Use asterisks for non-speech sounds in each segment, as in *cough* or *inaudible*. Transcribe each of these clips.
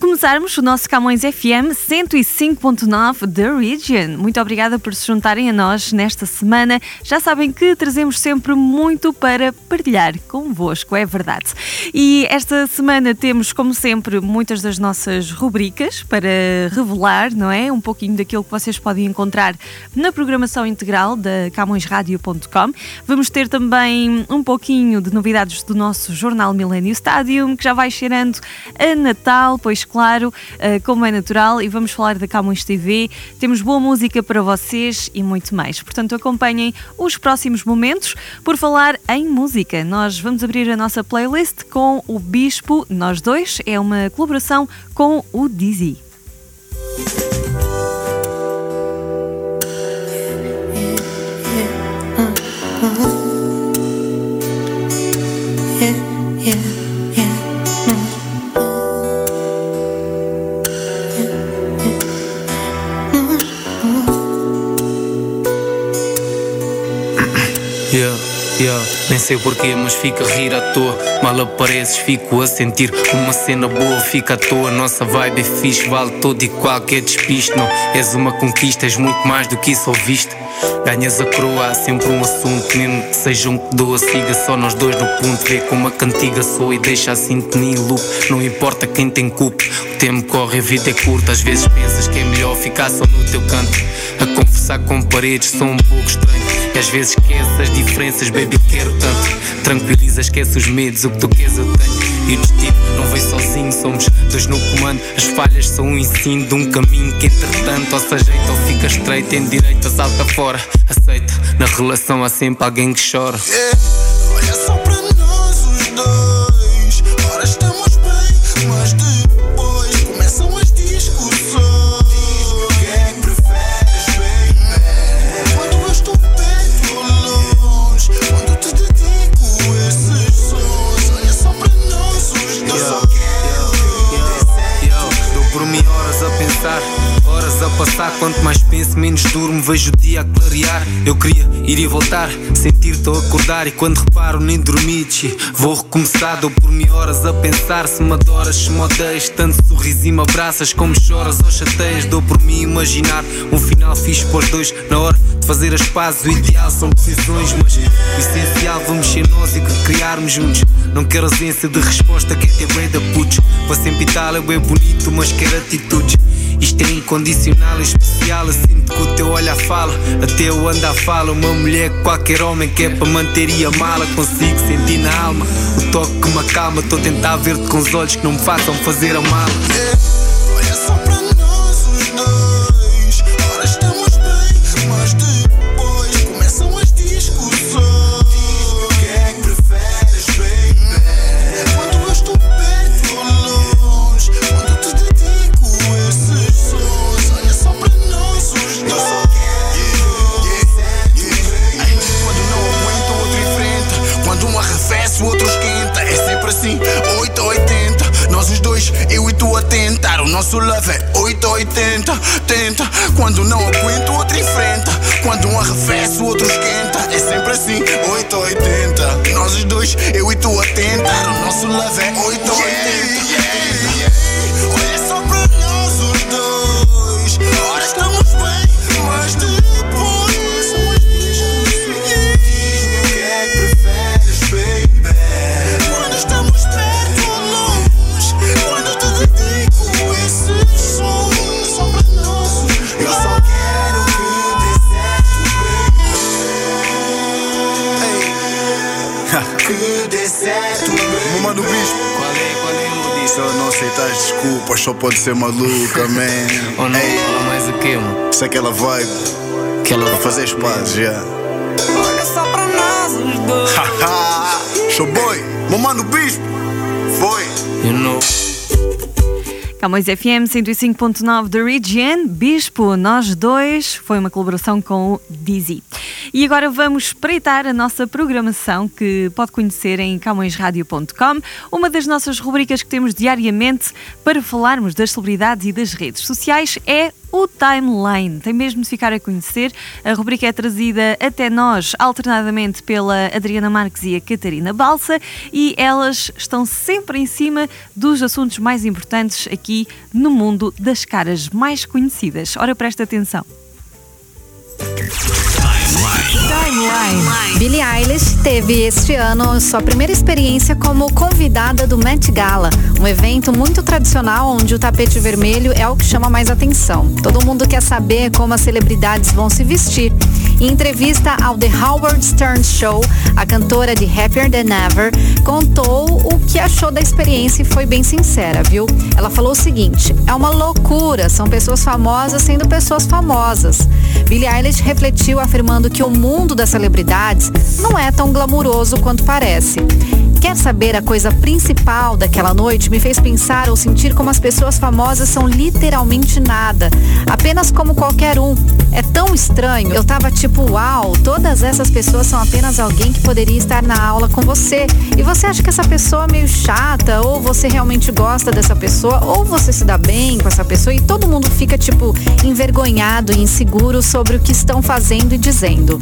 começarmos o nosso Camões FM 105.9 The Region. Muito obrigada por se juntarem a nós nesta semana. Já sabem que trazemos sempre muito para partilhar convosco, é verdade. E esta semana temos, como sempre, muitas das nossas rubricas para revelar, não é? Um pouquinho daquilo que vocês podem encontrar na programação integral da CamõesRadio.com. Vamos ter também um pouquinho de novidades do nosso jornal Millennium Stadium, que já vai cheirando a Natal, pois claro, eh, como é natural, e vamos falar da Camões TV. Temos boa música para vocês e muito mais. Portanto, acompanhem os próximos momentos. Por falar em música, nós vamos abrir a nossa playlist com o Bispo, nós dois. É uma colaboração com o Dizzy. Yeah, yeah. Nem sei porquê, mas fica a rir à toa. Mal apareces, fico a sentir uma cena boa, fica à toa. Nossa vibe é fixe, vale todo e qualquer despiste. Não és uma conquista, és muito mais do que isso ouviste. Ganhas a coroa, há sempre um assunto, mesmo que seja um que doa. Siga só nós dois no ponto, vê como a cantiga soa e deixa a sintonia em loop. Não importa quem tem culpa, o tempo corre, a vida é curta. Às vezes pensas que é melhor ficar só no teu canto. A conversar com paredes, sou um pouco estranho. E às vezes esquece as diferenças, baby, quero tanto. Tranquiliza, esquece os medos, o que tu queres eu tenho. E o destino não vem sozinho, somos dois no comando. As falhas são um ensino de um caminho que, entretanto, ou se ajeita ou fica estreito. Tem direito salta fora, aceita. Na relação há sempre alguém que chora. Olha menos durmo. Vejo o dia a clarear. Eu queria ir e voltar, sentir estou a acordar. E quando reparo, nem dormi. Vou recomeçar. Dou por mim horas a pensar. Se me adoras, se me odeias. Tanto sorriso e me abraças, como choras ou chateias. Dou por mim imaginar um final fixe para os dois. Na hora de fazer as pazes, o ideal são decisões. Mas o essencial, vamos ser nós e que criarmos juntos. Não quero ausência de resposta, quer ter bem da putz. Para sempre tal é bem bonito, mas quero atitudes. Isto é incondicional, é especial. Sinto que o teu olhar fala, até eu ando a fala. Uma mulher que qualquer homem quer para manter e amá-la. Consigo sentir na alma o toque que me acalma. Estou a tentar ver-te com os olhos que não me façam fazer a mala. A tentar. O nosso love é 8 ou 80. Tenta, quando não aguento, outro enfrenta. Quando um arrefece, o outro esquenta. É sempre assim, 8 ou 80. Nós os dois, eu e tu a tentar. O nosso love é 8 ou desculpas, só pode ser maluca, man. Ou não Ei, fala mais o que, mano? se aquela vibe Que ela para fazer pazes, já. Olha só pra nós os dois. Haha, show boy, meu mano Bispo, foi. You know. Camões FM 105.9 da Region, Bispo, nós dois, foi uma colaboração com o Dizzy. E agora vamos espreitar a nossa programação que pode conhecer em camõesradio.com, uma das nossas rubricas que temos diariamente para falarmos das celebridades e das redes sociais é o Timeline. Tem mesmo de ficar a conhecer. A rubrica é trazida até nós alternadamente pela Adriana Marques e a Catarina Balsa e elas estão sempre em cima dos assuntos mais importantes aqui no mundo das caras mais conhecidas. Ora, presta atenção. Timeline. Billie Eilish teve este ano sua primeira experiência como convidada do Met Gala, um evento muito tradicional onde o tapete vermelho é o que chama mais atenção. Todo mundo quer saber como as celebridades vão se vestir. Em entrevista ao The Howard Stern Show, a cantora de Happier Than Ever contou o que achou da experiência e foi bem sincera, viu? Ela falou o seguinte: é uma loucura, são pessoas famosas sendo pessoas famosas. Billie Eilish refletiu afirmando que o mundo das celebridades não é tão glamuroso quanto parece. Quer saber a coisa principal daquela noite? Me fez pensar ou sentir como as pessoas famosas são literalmente nada, apenas como qualquer um. É tão estranho. Eu tava tipo, uau, todas essas pessoas são apenas alguém que poderia estar na aula com você. E você acha que essa pessoa é meio chata, ou você realmente gosta dessa pessoa, ou você se dá bem com essa pessoa e todo mundo fica tipo envergonhado e inseguro sobre o que estão fazendo e dizendo.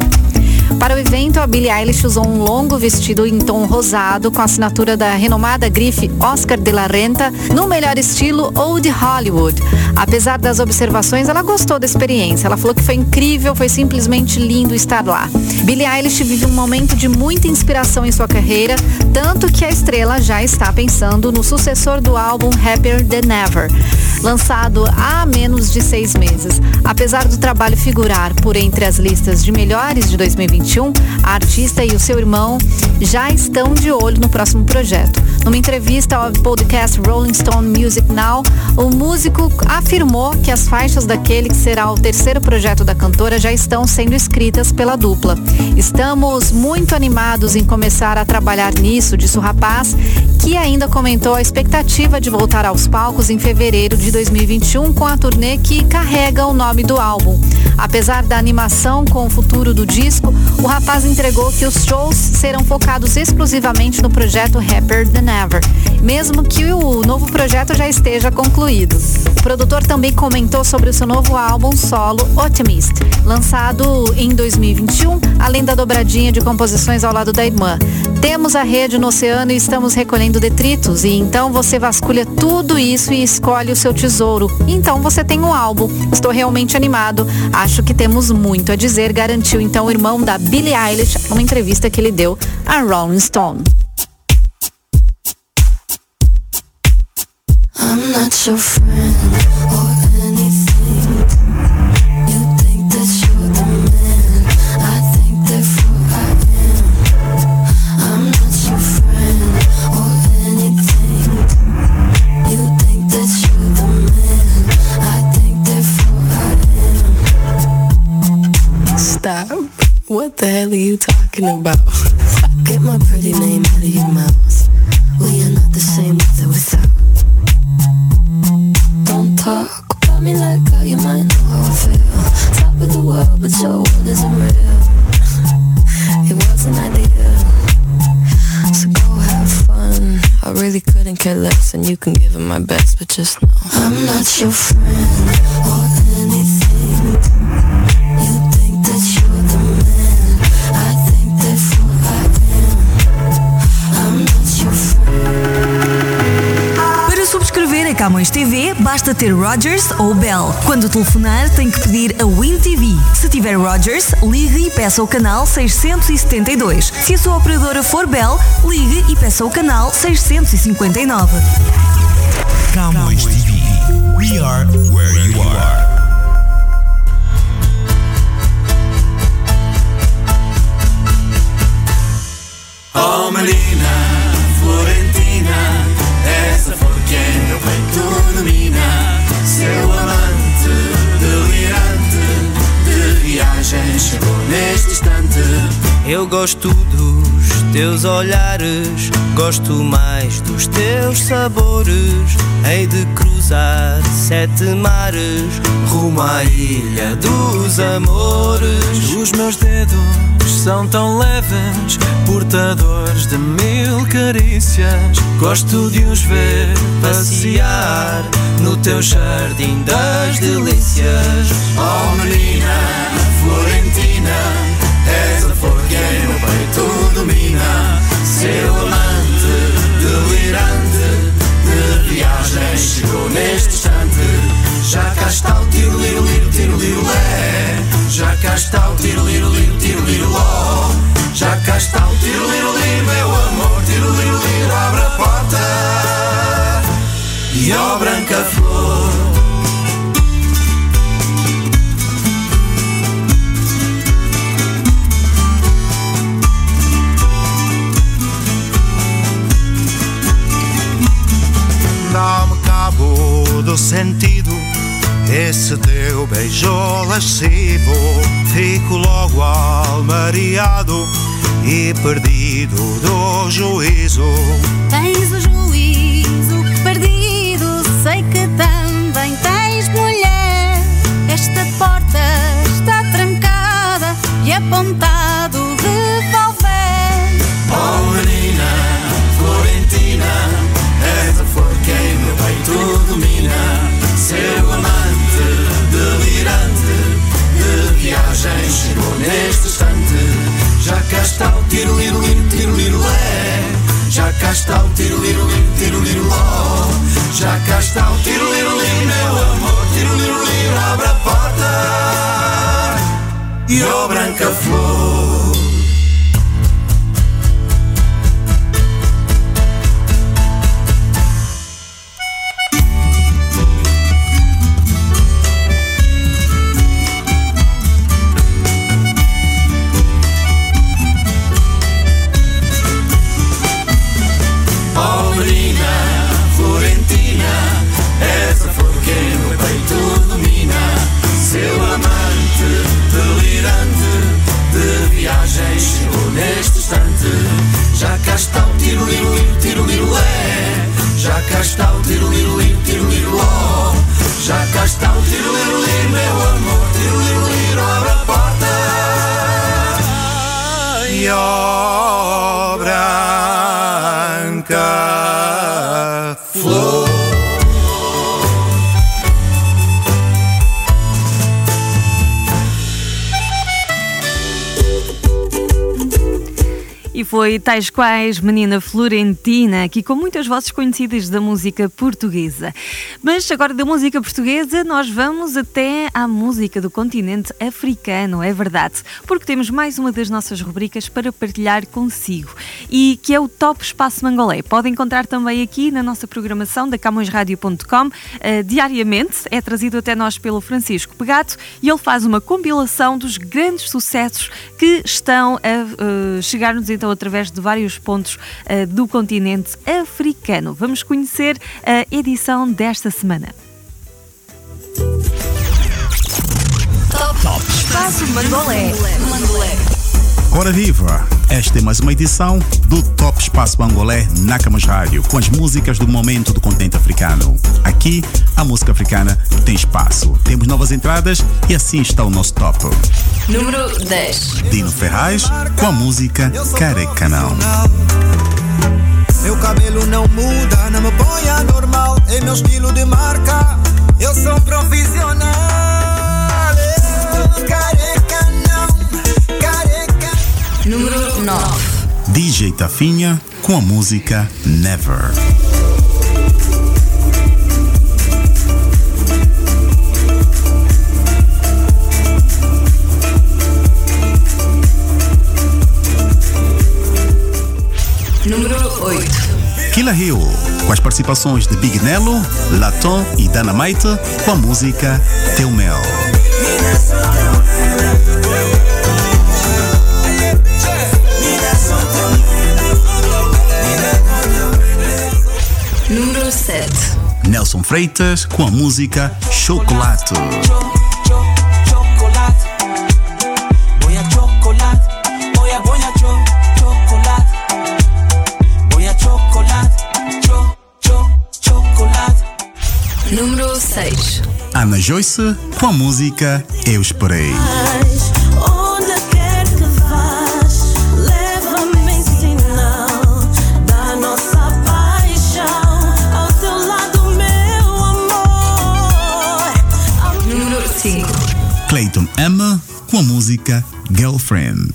Para o evento, a Billie Eilish usou um longo vestido em tom rosado com a assinatura da renomada grife Oscar de la Renta no melhor estilo Old Hollywood. Apesar das observações, ela gostou da experiência. Ela falou que foi incrível, foi simplesmente lindo estar lá. Billie Eilish vive um momento de muita inspiração em sua carreira, tanto que a estrela já está pensando no sucessor do álbum Happier Than Ever, lançado há menos de seis meses. Apesar do trabalho figurar por entre as listas de melhores de 2021, a artista e o seu irmão já estão de olho no próximo projeto. Numa entrevista ao podcast Rolling Stone Music Now, o músico afirmou que as faixas daquele que será o terceiro projeto da cantora já estão sendo escritas pela dupla. Estamos muito animados em começar a trabalhar nisso, disse o rapaz, que ainda comentou a expectativa de voltar aos palcos em fevereiro de 2021 com a turnê que carrega o nome do álbum. Apesar da animação com o futuro do disco, o rapaz entregou que os shows serão focados exclusivamente no projeto Happier Than Ever, mesmo que o novo projeto já esteja concluído. O produtor também comentou sobre o seu novo álbum solo, Optimist, lançado em 2021, além da dobradinha de composições ao lado da irmã. Temos a rede no oceano e estamos recolhendo detritos, e então você vasculha tudo isso e escolhe o seu tesouro. Então você tem um álbum. Estou realmente animado. Acho que temos muito a dizer, garantiu então o irmão da Billie Eilish numa entrevista que ele deu a Rolling Stone. I'm not your friend the hell are you talking about? *laughs* Get my pretty name out of your mouth. Basta ter Rogers ou Bell. Quando telefonar, tem que pedir a Win TV. Se tiver Rogers, ligue e peça o canal 672. Se a sua operadora for Bell, ligue e peça o canal 659. Camões gosto dos teus olhares, gosto mais dos teus sabores. Hei de cruzar sete mares, rumo à ilha dos amores. Os meus dedos são tão leves, portadores de mil carícias. Gosto de os ver passear no teu jardim das delícias. Oh menina, Florentina, Seu E perdido do juízo Já cá está foi tais quais Menina Florentina, aqui com muitas vozes conhecidas da música portuguesa. Mas agora da música portuguesa nós vamos até à música do continente africano, é verdade, porque temos mais uma das nossas rubricas para partilhar consigo e que é o Top Espaço Mangolé. Pode encontrar também aqui na nossa programação da camõesradio.com eh, diariamente, é trazido até nós pelo Francisco Pegato e ele faz uma compilação dos grandes sucessos que estão a eh, chegar-nos então através de vários pontos eh, do continente africano. Vamos conhecer a edição desta semana. Top Espaço Mangolé. Ora viva! Esta é mais uma edição do Top Espaço Angolé na Camas Rádio, com as músicas do momento do continente africano. Aqui, a música africana tem espaço. Temos novas entradas e assim está o nosso top. Número 10. Dino Ferraz com a música Carecanão. Meu cabelo não muda, não me põe anormal. É meu estilo de marca, eu sou profissional. Eu Careca não, careca. Número 9. DJ Tafinha com a música Never. Número 8. Killa Hill, com as participações de Big Nello, Laton e Dynamite, com a música Teu Mel. número 7. Nelson Freitas com a música Chocolate. Número 6. Ana Joyce com a música Eu Esperei. Girlfriend, girlfriend.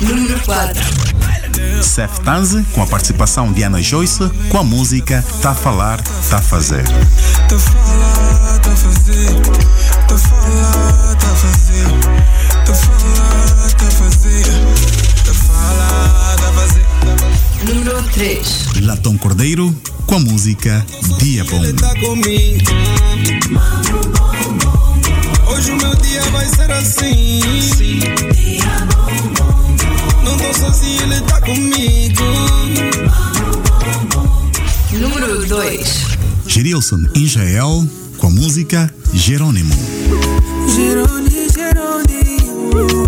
Número 4. Seth Tanzi com a participação de Ana Joyce com a música Tá Falar, Tá Fazer. 3. Latão Cordeiro com a música Dia Bom. Tá. Hoje o meu dia vai ser assim. Não tô sozinho, ele tá comigo. Número 2. Gerilson Israel com a música Jerônimo. Jeroni, Jeroni,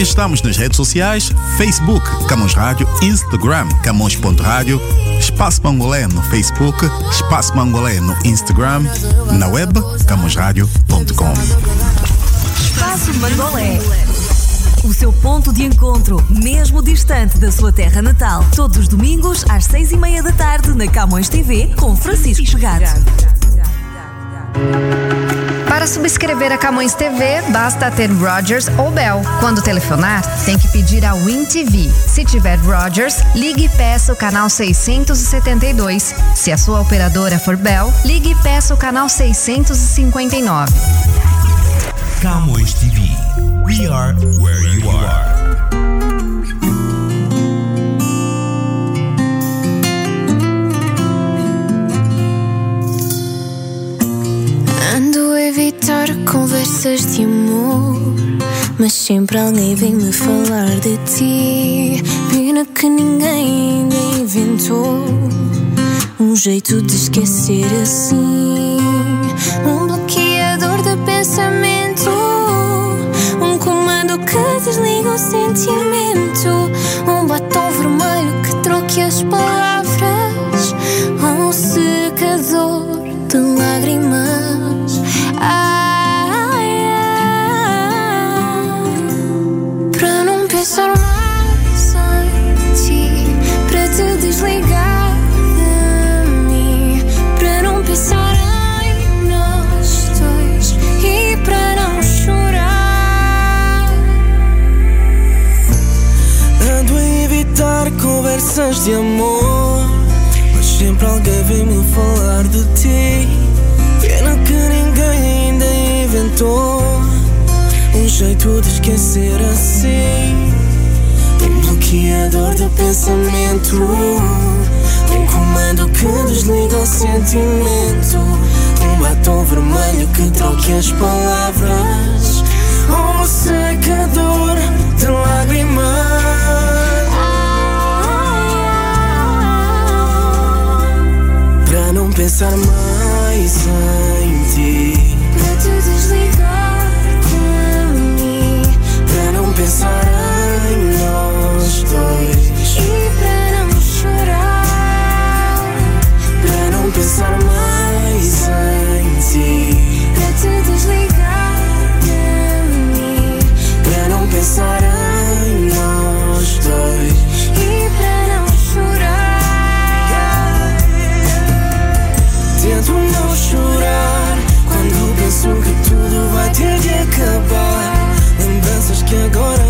Estamos nas redes sociais, Facebook, Camões Rádio, Instagram, camões.rádio, Espaço Mangolé no Facebook, Espaço Mangolé no Instagram, na web, camõesradio.com. Espaço Mangolé. O seu ponto de encontro, mesmo distante da sua terra natal. Todos os domingos, às seis e meia da tarde, na Camões TV, com Francisco Pegado. Para subscrever a Camões TV, basta ter Rogers ou Bell. Quando telefonar, tem que pedir a Win TV. Se tiver Rogers, ligue e peça o canal 672. Se a sua operadora for Bell, ligue e peça o canal 659. Camões TV. We are where you are. Evitar conversas de amor, mas sempre alguém vem me falar de ti. Pena que ninguém ainda inventou um jeito de esquecer assim. Um bloqueador de pensamento, um comando que desliga o sentimento, um batom vermelho que troque as palavras, um secador de lágrimas. De amor Mas sempre alguém vem me falar de ti. Pena que ninguém ainda inventou Um jeito de esquecer assim. Um bloqueador de pensamento Um comando que desliga o sentimento. Um batom vermelho que troque as palavras. Um secador de lágrimas Não pensar mais em ti. Para te desligar de mim. Para não pensar em nós dois. E para não chorar. Para não pensar mais em ti. Para te desligar de mim. Para não pensar não chorar quando penso que tudo vai ter de acabar. Lembranças que agora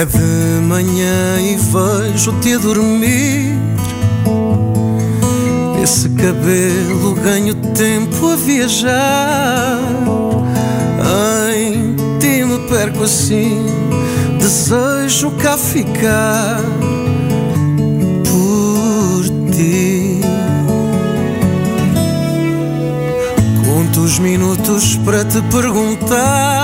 É de manhã e vejo-te a dormir. Esse cabelo ganho tempo a viajar. Em ti me perco assim. Desejo cá ficar por ti. Conto os minutos para te perguntar.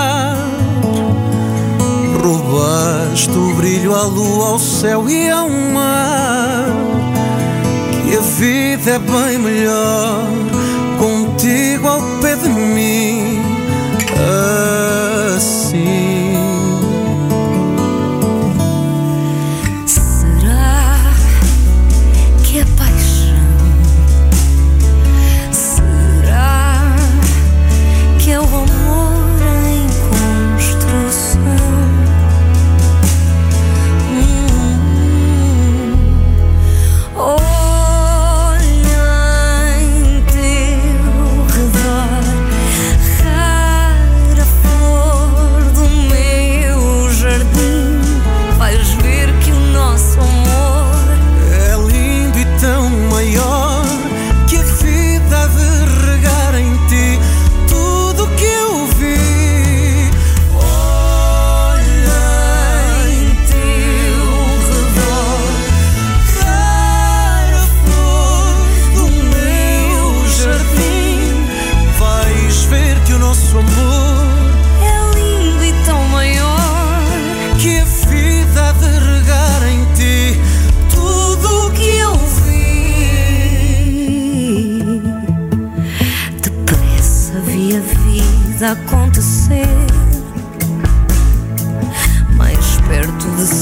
Roubaste o brilho à lua, ao céu e ao mar. Que a vida é bem melhor contigo ao pé de mim. Assim.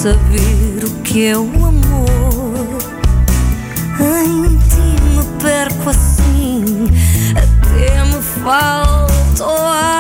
Saber o que é o amor. Em ti me perco assim, até me falta o ar.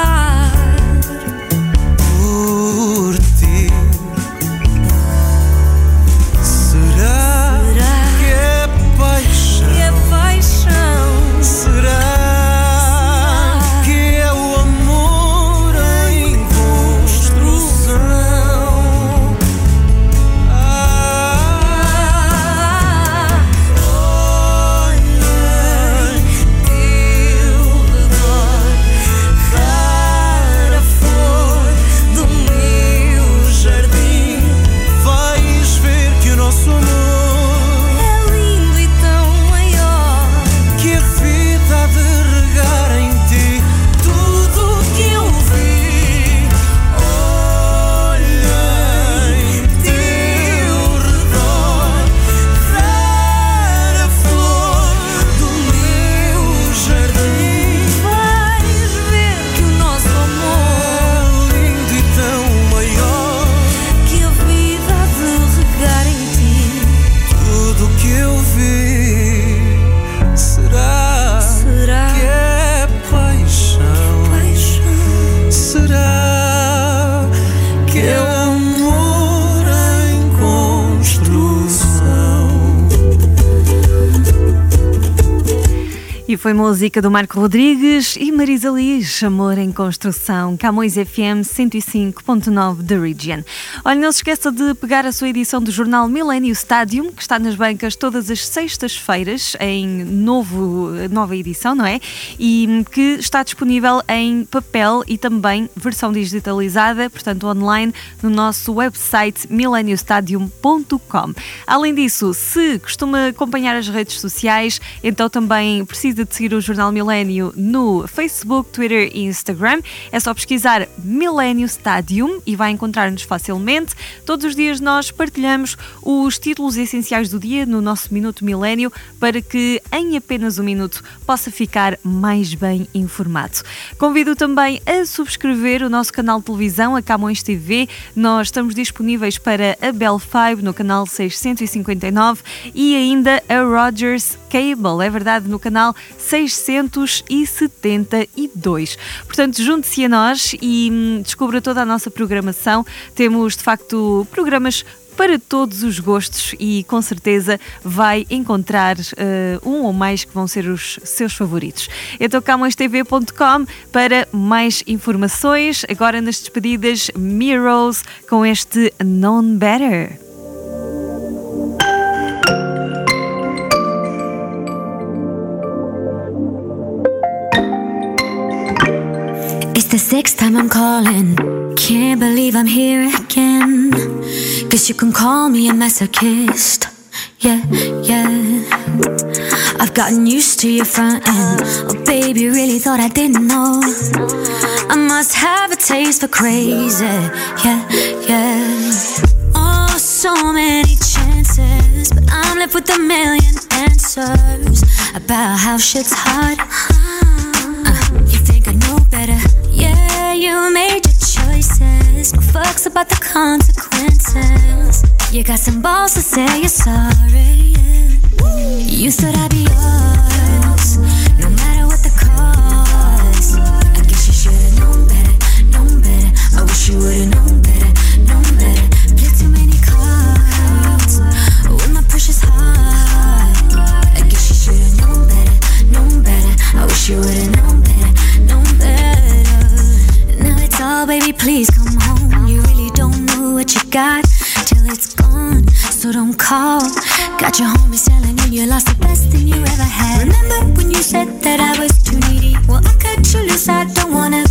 Música do Marco Rodrigues e Marisa Liz, Amor em Construção, Camões FM 105.9 da Region. Olha, não se esqueça de pegar a sua edição do jornal Millennium Stadium, que está nas bancas todas as sextas-feiras, em novo, nova edição, não é? E que está disponível em papel e também versão digitalizada, portanto online, no nosso website millenniumstadium.com. Além disso, se costuma acompanhar as redes sociais, então também precisa de seguir o Jornal Milênio no Facebook, Twitter e Instagram. É só pesquisar Milênio Stadium e vai encontrar-nos facilmente. Todos os dias nós partilhamos os títulos essenciais do dia no nosso Minuto Milênio para que em apenas um minuto possa ficar mais bem informado. Convido também a subscrever o nosso canal de televisão, a Camões TV. Nós estamos disponíveis para a Bell 5 no canal 659 e ainda a Rogers Cable, é verdade, no canal 672. Portanto, junte-se a nós e hum, descubra toda a nossa programação. Temos, de facto, programas para todos os gostos e com certeza vai encontrar eh, um ou mais que vão ser os seus favoritos. Então camõestv.com para mais informações. Agora nas despedidas, Miros com este Known Better. Sixth time I'm calling. Can't believe I'm here again. Guess you can call me a masochist. Yeah, yeah. I've gotten used to your front end. Oh, baby, really thought I didn't know. I must have a taste for crazy. Yeah, yeah. Oh, so many chances. But I'm left with a million answers about how shit's hard. You made your choices. No fucks about the consequences. You got some balls to say you're sorry. yeah. You thought I'd be yours, no matter what the cost. I guess you should've known better, known better. I wish you would've baby, please come home. You really don't know what you got till it's gone. So don't call. Got your homies telling you you lost the best thing you ever had. Remember when you said that I was too needy? Well, I cut you loose. I don't wanna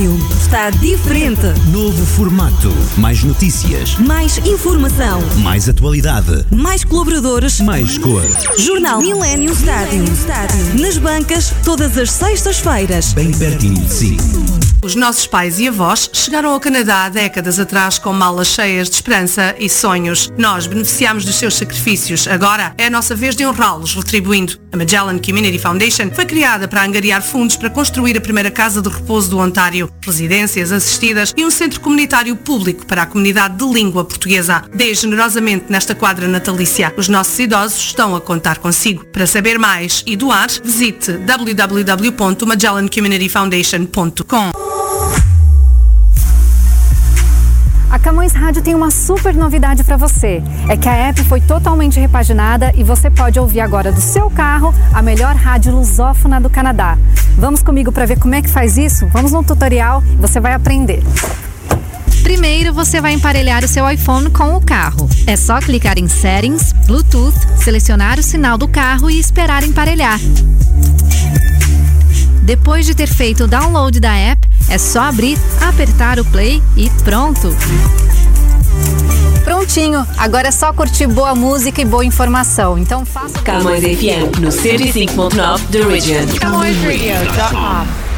Estádio. Está diferente. Novo formato. Mais notícias. Mais informação. Mais atualidade. Mais colaboradores. Mais cor. Jornal Millennium Estádio. Nas bancas, todas as sextas-feiras. Bem pertinho de si. Os nossos pais e avós chegaram ao Canadá há décadas atrás com malas cheias de esperança e sonhos. Nós beneficiamos dos seus sacrifícios. Agora é a nossa vez de honrá-los, retribuindo. A Magellan Community Foundation foi criada para angariar fundos para construir a primeira casa de repouso do Ontário, residências assistidas e um centro comunitário público para a comunidade de língua portuguesa. Dê generosamente nesta quadra natalícia. Os nossos idosos estão a contar consigo. Para saber mais e doar, visite www.magellancommunityfoundation.com. Camões Rádio tem uma super novidade para você. É que a app foi totalmente repaginada e você pode ouvir agora do seu carro a melhor rádio lusófona do Canadá. Vamos comigo para ver como é que faz isso? Vamos no tutorial você vai aprender. Primeiro, você vai emparelhar o seu iPhone com o carro. É só clicar em Settings, Bluetooth, selecionar o sinal do carro e esperar emparelhar. Depois de ter feito o download da app, é só abrir, apertar o play e pronto! Prontinho! Agora é só curtir boa música e boa informação. Então faça. Camões FM no 105.9 The Region. CamõesRadio.com